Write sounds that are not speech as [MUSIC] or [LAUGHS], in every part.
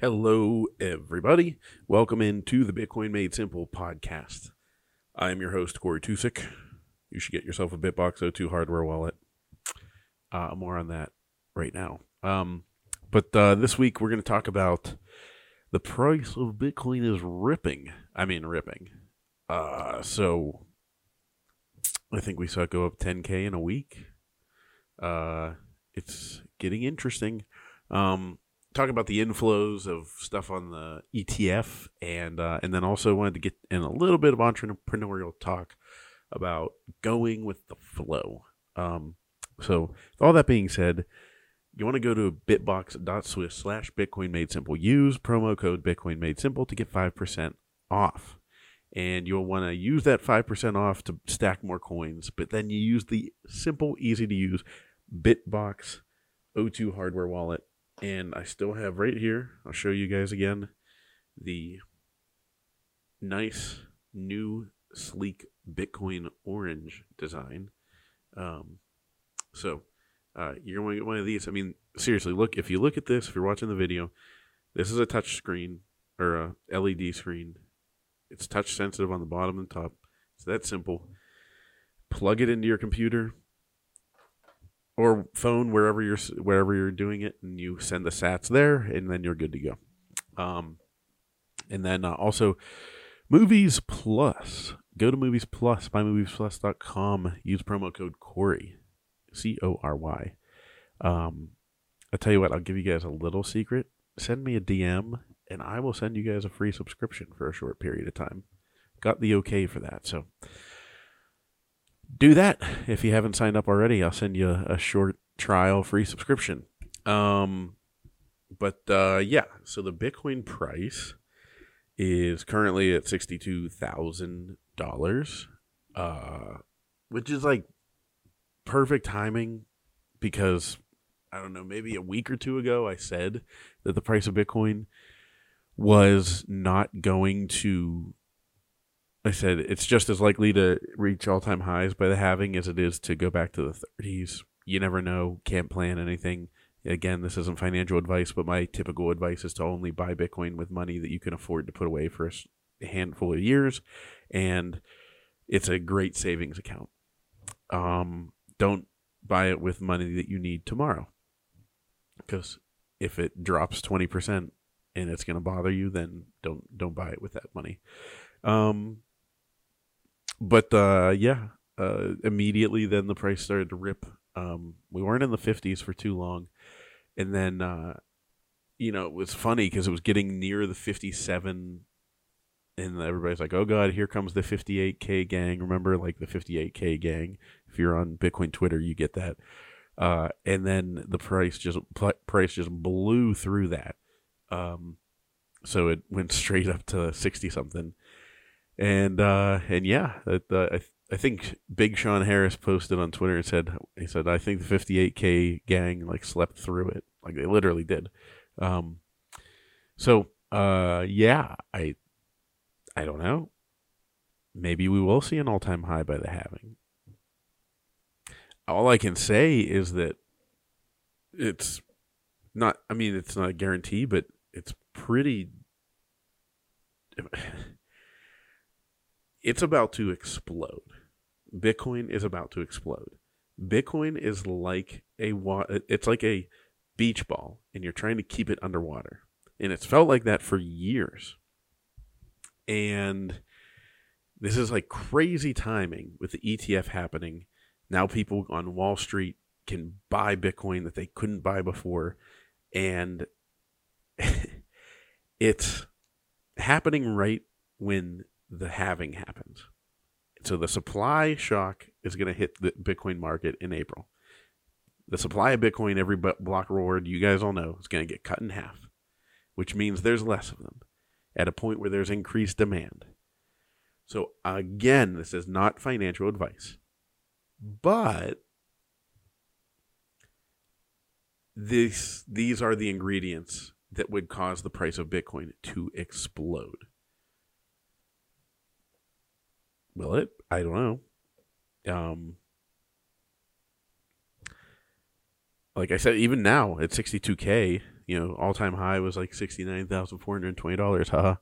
Hello, everybody. Welcome into the Bitcoin Made Simple podcast. I am your host, Cory Tusick. You should get yourself a BitBox02 hardware wallet. Uh, more on that right now. Um, but uh, this week we're going to talk about the price of Bitcoin is ripping. I mean, ripping. Uh, so I think we saw it go up 10K in a week. Uh, it's getting interesting. Um, talk about the inflows of stuff on the ETF, and uh, and then also wanted to get in a little bit of entrepreneurial talk about going with the flow. Um, so, all that being said, you want to go to bitbox.swiss slash Bitcoin Made Simple. Use promo code Bitcoin Made Simple to get 5% off. And you'll want to use that 5% off to stack more coins, but then you use the simple, easy to use Bitbox O2 hardware wallet and I still have right here, I'll show you guys again, the nice new sleek Bitcoin orange design. Um, so uh, you're going to get one of these. I mean, seriously, look, if you look at this, if you're watching the video, this is a touch screen or a LED screen. It's touch sensitive on the bottom and top. It's that simple. Plug it into your computer, or phone wherever you're wherever you're doing it, and you send the Sats there, and then you're good to go. Um, and then uh, also Movies Plus. Go to Movies Plus, myMoviesPlus.com. Use promo code Cory, C O R Y. Um, I'll tell you what, I'll give you guys a little secret. Send me a DM, and I will send you guys a free subscription for a short period of time. Got the okay for that, so do that if you haven't signed up already. I'll send you a, short trial free subscription. Um, but uh, yeah, so the Bitcoin price is currently at sixty-two thousand dollars, uh, which is like perfect timing because I don't know, maybe a week or two ago I said that the price of Bitcoin was not going to I said it's just as likely to reach all time highs by the halving as it is to go back to the 30s. You never know. Can't plan anything. Again, this isn't financial advice, but my typical advice is to only buy Bitcoin with money that you can afford to put away for a handful of years, and it's a great savings account. Um, don't buy it with money that you need tomorrow, because if it drops twenty percent and it's going to bother you, then don't don't buy it with that money. Um, but uh, yeah, uh, immediately then the price started to rip. Um, we weren't in the 50s for too long, and then uh, you know it was funny because it was getting near the 57, and everybody's like, "Oh God, here comes the 58k gang." Remember, like the 58k gang. If you're on Bitcoin Twitter, you get that. Uh, and then the price just price just blew through that. Um, so it went [LAUGHS] straight up to 60 something and uh, and yeah, uh, I I think Big Sean Harris posted on Twitter and said he said I think the 58k gang like slept through it, like they literally did. Um, so uh, yeah, I I don't know. Maybe we will see an all time high by the halving. All I can say is that it's not. I mean, it's not a guarantee, but it's pretty it's about to explode. Bitcoin is about to explode. Bitcoin is like a wa- it's like a beach ball and you're trying to keep it underwater. And it's felt like that for years. And this is like crazy timing with the ETF happening. Now people on Wall Street can buy Bitcoin that they couldn't buy before and [LAUGHS] it's happening right when the halving happens. So the supply shock is going to hit the Bitcoin market in April. The supply of Bitcoin every block reward, you guys all know, is going to get cut in half, which means there's less of them at a point where there's increased demand. So again, this is not financial advice, but this these are the ingredients that would cause the price of Bitcoin to explode. Will it? I don't know. Um, like I said, even now at 62k, you know, all time high was like sixty nine thousand four hundred twenty dollars. Haha.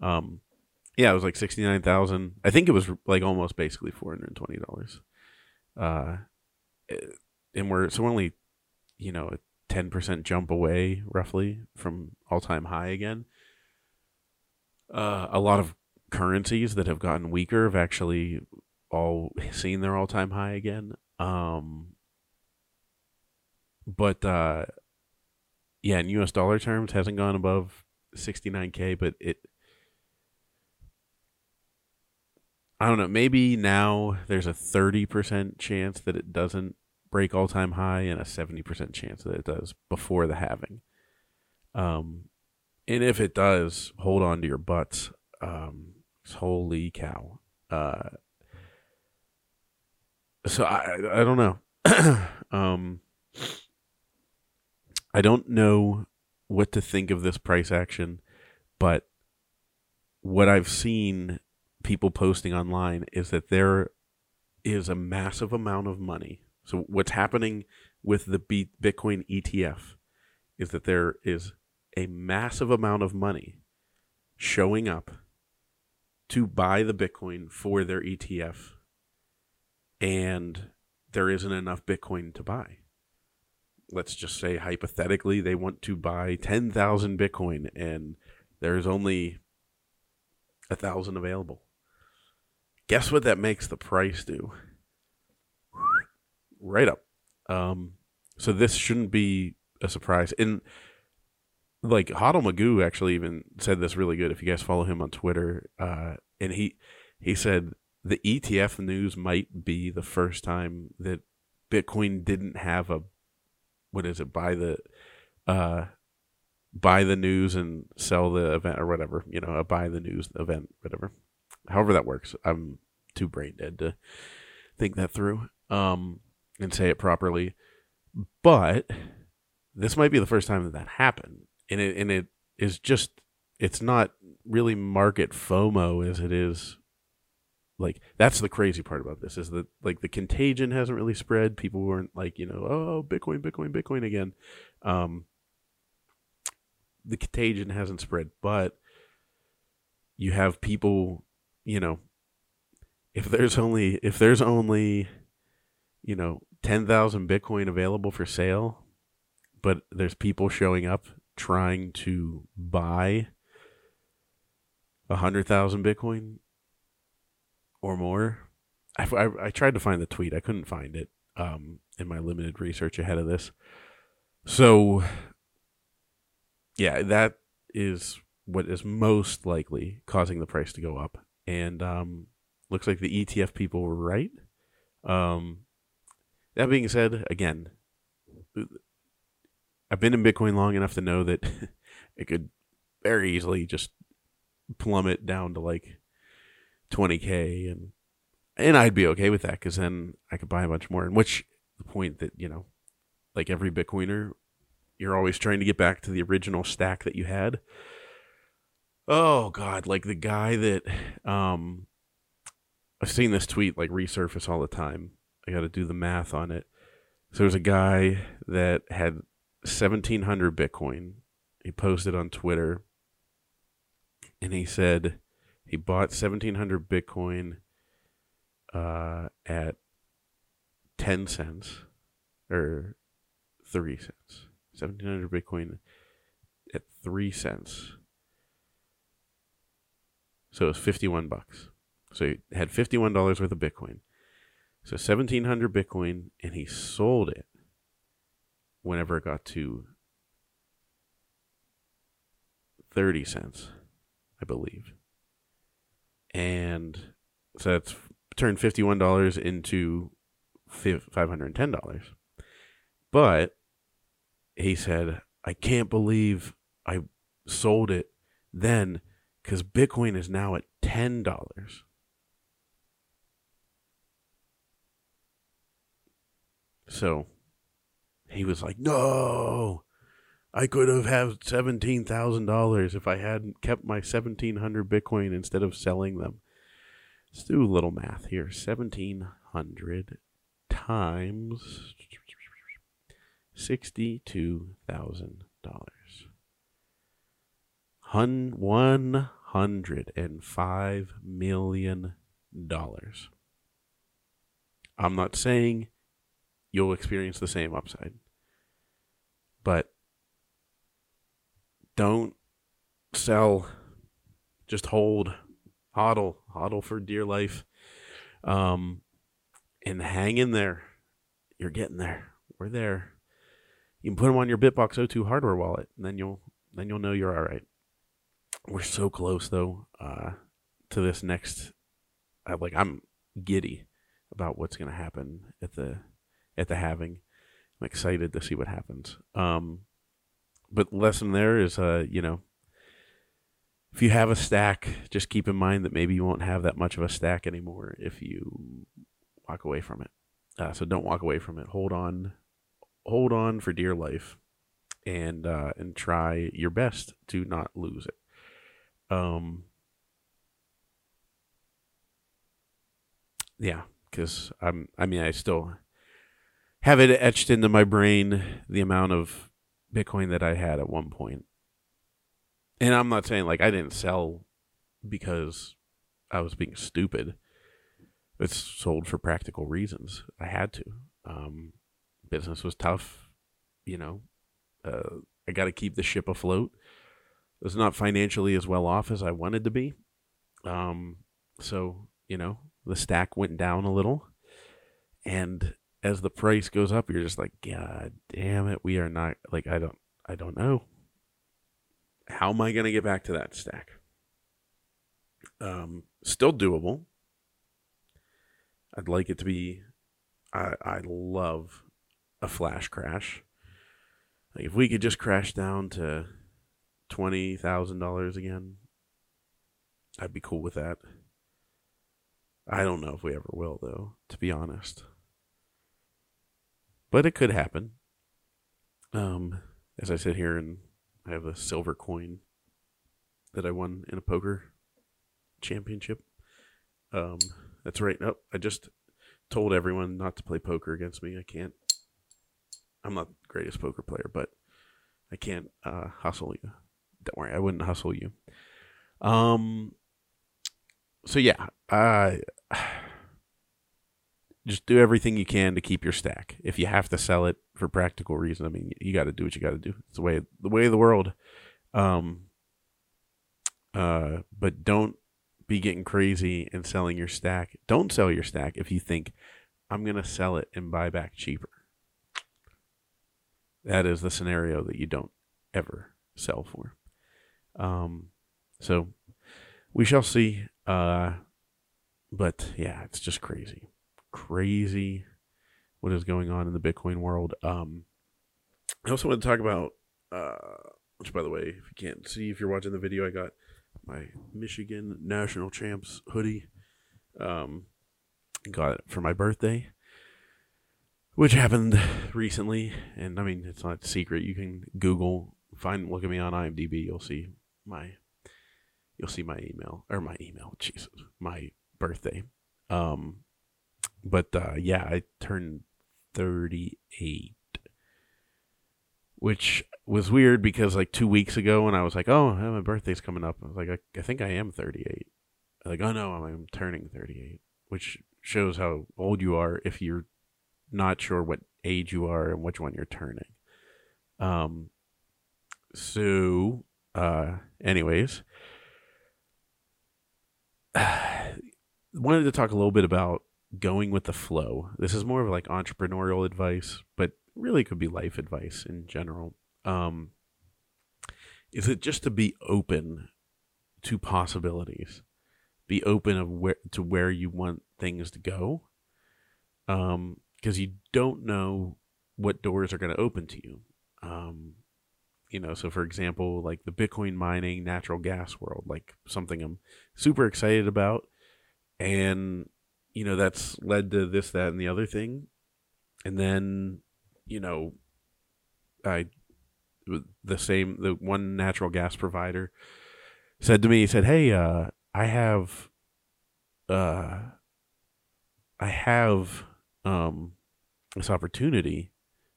Um, yeah, it was like sixty nine thousand. I think it was like almost basically four hundred twenty dollars. Uh, eh, and we're so only, you know, a ten percent jump away roughly from all time high again. Uh, a lot of currencies that have gotten weaker have actually all seen their all time high again. Um, but uh, yeah, in U.S. dollar terms, hasn't gone above 69k, but it. I don't know. Maybe now there's a 30% chance that it doesn't break all time high and a 70% chance that it does before the halving. Um, and if it does, hold on to your butts. Um, holy cow. Uh, so I I don't know. [CLEARS THROAT] um, I don't know what to think of this price action, but what I've seen people posting online is that there is a massive amount of money. So what's happening with the Bitcoin ETF is that there is a massive amount of money showing up to buy the Bitcoin for their ETF and there isn't enough Bitcoin to buy. Let's just say hypothetically they want to buy 10,000 Bitcoin and there's only a thousand available. Guess what that makes the price do? Right up. Um, so this shouldn't be a surprise. And like Hodl Magoo actually even said this really good. If you guys follow him on Twitter, uh, and he he said the ETF news might be the first time that Bitcoin didn't have a what is it buy the uh buy the news and sell the event or whatever you know a buy the news event whatever however that works i'm too brain dead to think that through um and say it properly but this might be the first time that that happened and it and it is just it's not really market fomo as it is like that's the crazy part about this is that like the contagion hasn't really spread. People weren't like you know oh bitcoin bitcoin bitcoin again. Um the contagion hasn't spread but you have people you know if there's only if there's only you know 10,000 bitcoin available for sale but there's people showing up trying to buy a hundred thousand bitcoin or more. I, I, I, tried to find the tweet. I couldn't find it um, in my limited research ahead of this. So, yeah, that is what is most likely causing the price to go up. And um, looks like the ETF people were right. Um, that being said, again, I've been in Bitcoin long enough to know that [LAUGHS] it could very easily just plummet down to like 20k and and I'd be okay with that because then I could buy a bunch more. And which the point that you know, like every Bitcoiner, you're always trying to get back to the original stack that you had. Oh God, like the guy that um, I've seen this tweet like resurface all the time. I got to do the math on it. So there's a guy that had 1700 Bitcoin. He posted on Twitter, and he said he bought 1700 Bitcoin uh, at 10 cents or 3 cents. 1700 Bitcoin at 3 cents. So it was 51 bucks. So he had $51 worth of Bitcoin. So 1700 Bitcoin and he sold it whenever it got to 30 cents, I believe and so that's turned fifty one dollars into five hundred and ten dollars. But he said, "I can't believe I sold it then, because Bitcoin is now at ten dollars." So he was like, "No, I could have had seventeen thousand dollars if I hadn't kept my seventeen hundred Bitcoin instead of selling them. Let's do a little math here. Seventeen hundred times sixty-two thousand dollars. Hun- $105 million. I'm not saying you'll experience the same upside, but don't sell. Just hold, hodl, hodl for dear life, um, and hang in there. You're getting there. We're there. You can put them on your BitBox02 hardware wallet, and then you'll then you'll know you're all right. We're so close though uh, to this next. I, like I'm giddy about what's going to happen at the at the halving. I'm excited to see what happens. Um, but lesson there is, uh, you know, if you have a stack, just keep in mind that maybe you won't have that much of a stack anymore if you walk away from it. Uh, so don't walk away from it. Hold on, hold on for dear life, and uh, and try your best to not lose it. Um, yeah, because I'm. I mean, I still have it etched into my brain the amount of Bitcoin that I had at one point. And I'm not saying like I didn't sell because I was being stupid. It's sold for practical reasons. I had to. Um, business was tough. You know, uh, I got to keep the ship afloat. I was not financially as well off as I wanted to be. Um, so, you know, the stack went down a little. And as the price goes up, you're just like, God damn it, we are not like I don't I don't know. How am I gonna get back to that stack? Um, still doable. I'd like it to be I I love a flash crash. Like if we could just crash down to twenty thousand dollars again, I'd be cool with that. I don't know if we ever will though, to be honest but it could happen. Um, as I sit here and I have a silver coin that I won in a poker championship. Um, that's right. Oh, I just told everyone not to play poker against me. I can't. I'm not the greatest poker player, but I can't uh, hustle you. Don't worry, I wouldn't hustle you. Um. So yeah, I. Uh, just do everything you can to keep your stack. If you have to sell it for practical reasons, I mean, you got to do what you got to do. It's the way the way of the world. Um. Uh, but don't be getting crazy and selling your stack. Don't sell your stack if you think I'm gonna sell it and buy back cheaper. That is the scenario that you don't ever sell for. Um, so we shall see. Uh, but yeah, it's just crazy crazy what is going on in the Bitcoin world. Um, I also want to talk about, uh, which by the way, if you can't see, if you're watching the video, I got my Michigan National Champs hoodie. Um, got it for my birthday, which happened recently. And I mean, it's not secret. You can Google, find, look at me on IMDb. You'll see my, you'll see my email or my email. Jesus, my birthday. Um, but uh, yeah, I turned 38, which was weird because like two weeks ago when I was like, oh, my birthday's coming up, I was like, I, I think I am 38. Like, oh no, I'm, turning 38, which shows how old you are if you're not sure what age you are and which one you're turning. Um, so, uh, anyways, [SIGHS] wanted to talk a little bit about going with the flow. This is more of like entrepreneurial advice, but really could be life advice in general. Um, is it just to be open to possibilities, be open of where to where you want things to go, um, because you don't know what doors are going to open to you. Um, you know, so for example, like the Bitcoin mining, natural gas world, like something I'm super excited about, and you know that's led to this that and the other thing and then you know i the same the one natural gas provider said to me he said hey uh i have uh i have um this opportunity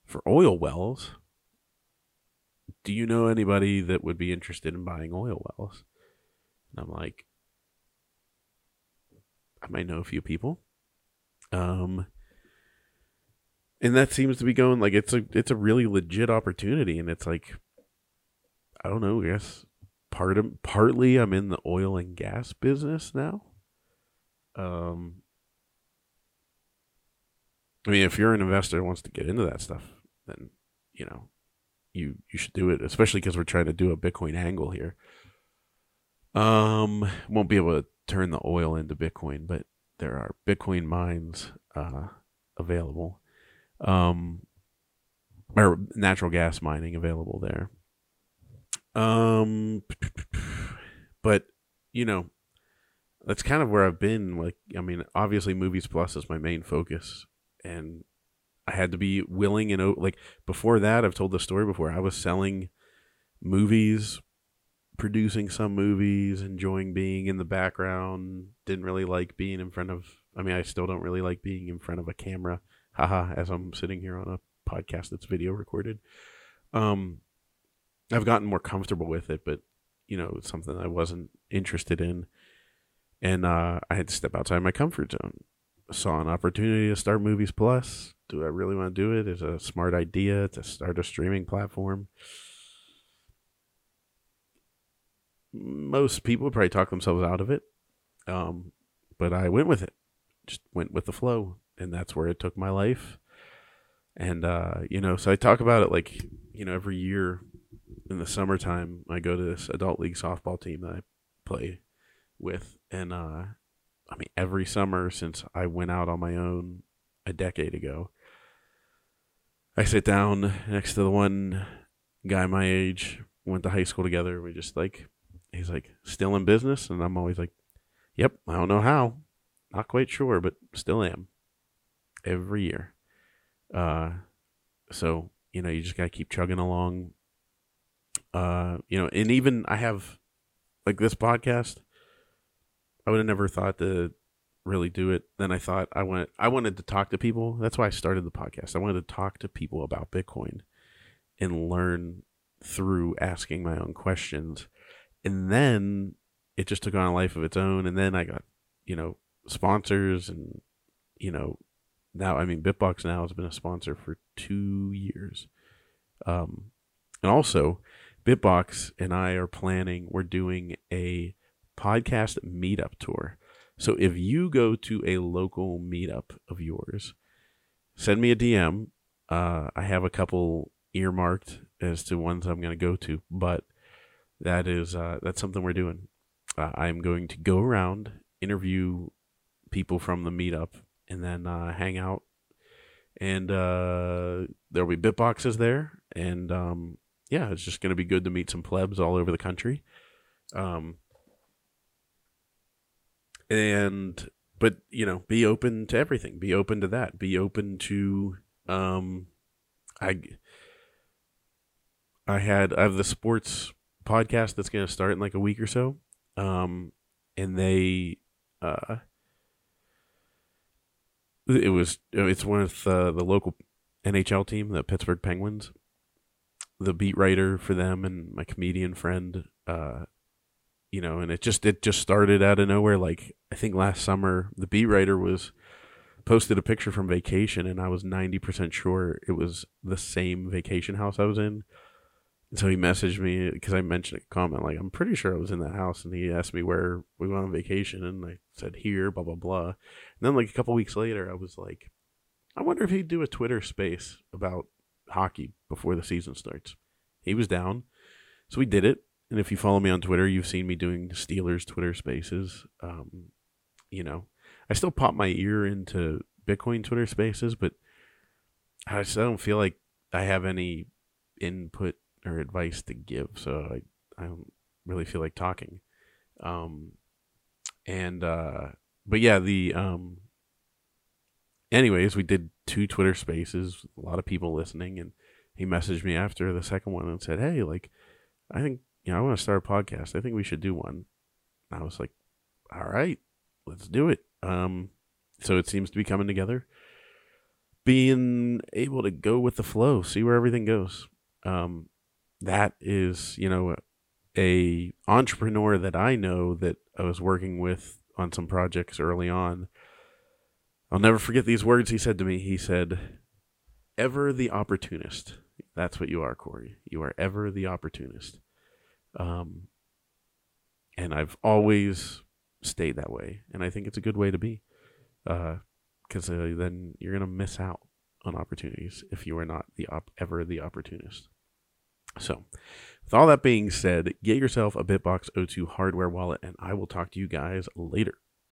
for oil wells do you know anybody that would be interested in buying oil wells? And I'm like, I might know a few people. Um, and that seems to be going like it's a it's a really legit opportunity, and it's like, I don't know, I guess part of partly I'm in the oil and gas business now. Um, I mean, if you're an investor who wants to get into that stuff, then you know, you you should do it, especially because we're trying to do a Bitcoin angle here. Um, won't be able to turn the oil into Bitcoin, but there are Bitcoin mines uh, available, um, or natural gas mining available there. Um, but you know, that's kind of where I've been. Like, I mean, obviously, Movies Plus is my main focus, and I had to be willing and like before that. I've told the story before. I was selling movies, producing some movies, enjoying being in the background. Didn't really like being in front of. I mean, I still don't really like being in front of a camera. Haha, as I'm sitting here on a podcast that's video recorded. Um, I've gotten more comfortable with it, but you know, it's something I wasn't interested in, and uh, I had to step outside my comfort zone. Saw an opportunity to start Movies Plus. Do I really want to do it? Is a smart idea to start a streaming platform. Most people would probably talk themselves out of it, um, but I went with it. Just went with the flow, and that's where it took my life. And uh, you know, so I talk about it like you know every year in the summertime, I go to this adult league softball team that I play with, and uh, I mean, every summer since I went out on my own a decade ago, I sit down next to the one guy my age, went to high school together. We just like, he's like, still in business, and I'm always like, yep, I don't know how, not quite sure, but still am. Every year, uh, so you know, you just gotta keep chugging along uh, you know, and even I have like this podcast. I would have never thought to really do it. Then I thought I went I wanted to talk to people. That's why I started the podcast. I wanted to talk to people about Bitcoin and learn through asking my own questions. And then it just took on a life of its own. And then I got, you know, sponsors and, you know, now, I mean, Bitbox now has been a sponsor for two years. Um, and also, Bitbox and I are planning, we're doing a podcast meetup tour. So if you go to a local meetup of yours, send me a DM. Uh, I have a couple earmarked as to ones I'm going to go to, but that is uh, that's something we're doing. Uh, I'm going to go around, interview people from the meetup, and then uh, hang out. And uh, there'll be bitboxes there, and um, yeah, it's just going to be good to meet some plebs all over the country. Um, and but you know, be open to everything. Be open to that. Be open to um, I I had I have the sports podcast that's going to start in like a week or so. Um, and they uh it was it's of the, the local NHL team, the Pittsburgh Penguins. The beat writer for them and my comedian friend uh you know and it just it just started out of nowhere. Like i think last summer the beat writer was posted a picture from vacation and i was 90% sure it was the same vacation house i was in so he messaged me because i mentioned a comment like i'm pretty sure i was in that house and he asked me where we went on vacation and i said here blah blah blah and then like a couple weeks later i was like i wonder if he'd do a twitter space about hockey before the season starts. He was down, so we did it. And if you follow me on Twitter, you've seen me doing Steelers Twitter Spaces. Um, you know, I still pop my ear into Bitcoin Twitter Spaces, but I just I don't feel like I have any input or advice to give, so I I don't really feel like talking. Um, and uh, but yeah, the um, anyways, we did two Twitter spaces, a lot of people listening, and he messaged me after the second one and said, Hey, like, I think, you know, I want to start a podcast. I think we should do one. And I was like, All right, let's do it. Um, so it seems to be coming together. Being able to go with the flow, see where everything goes. Um, that is, you know, a entrepreneur that I know that I was working with on some projects early on. I'll never forget these words he said to me. He said, "Ever the opportunist." That's what you are, Cory. You are ever the opportunist. Um, and I've always stayed that way, and I think it's a good way to be, because uh, uh, then you're gonna miss out on opportunities if you are not the op- ever the opportunist. So, with all that being said, get yourself a BitBox02 hardware wallet, and I will talk to you guys later.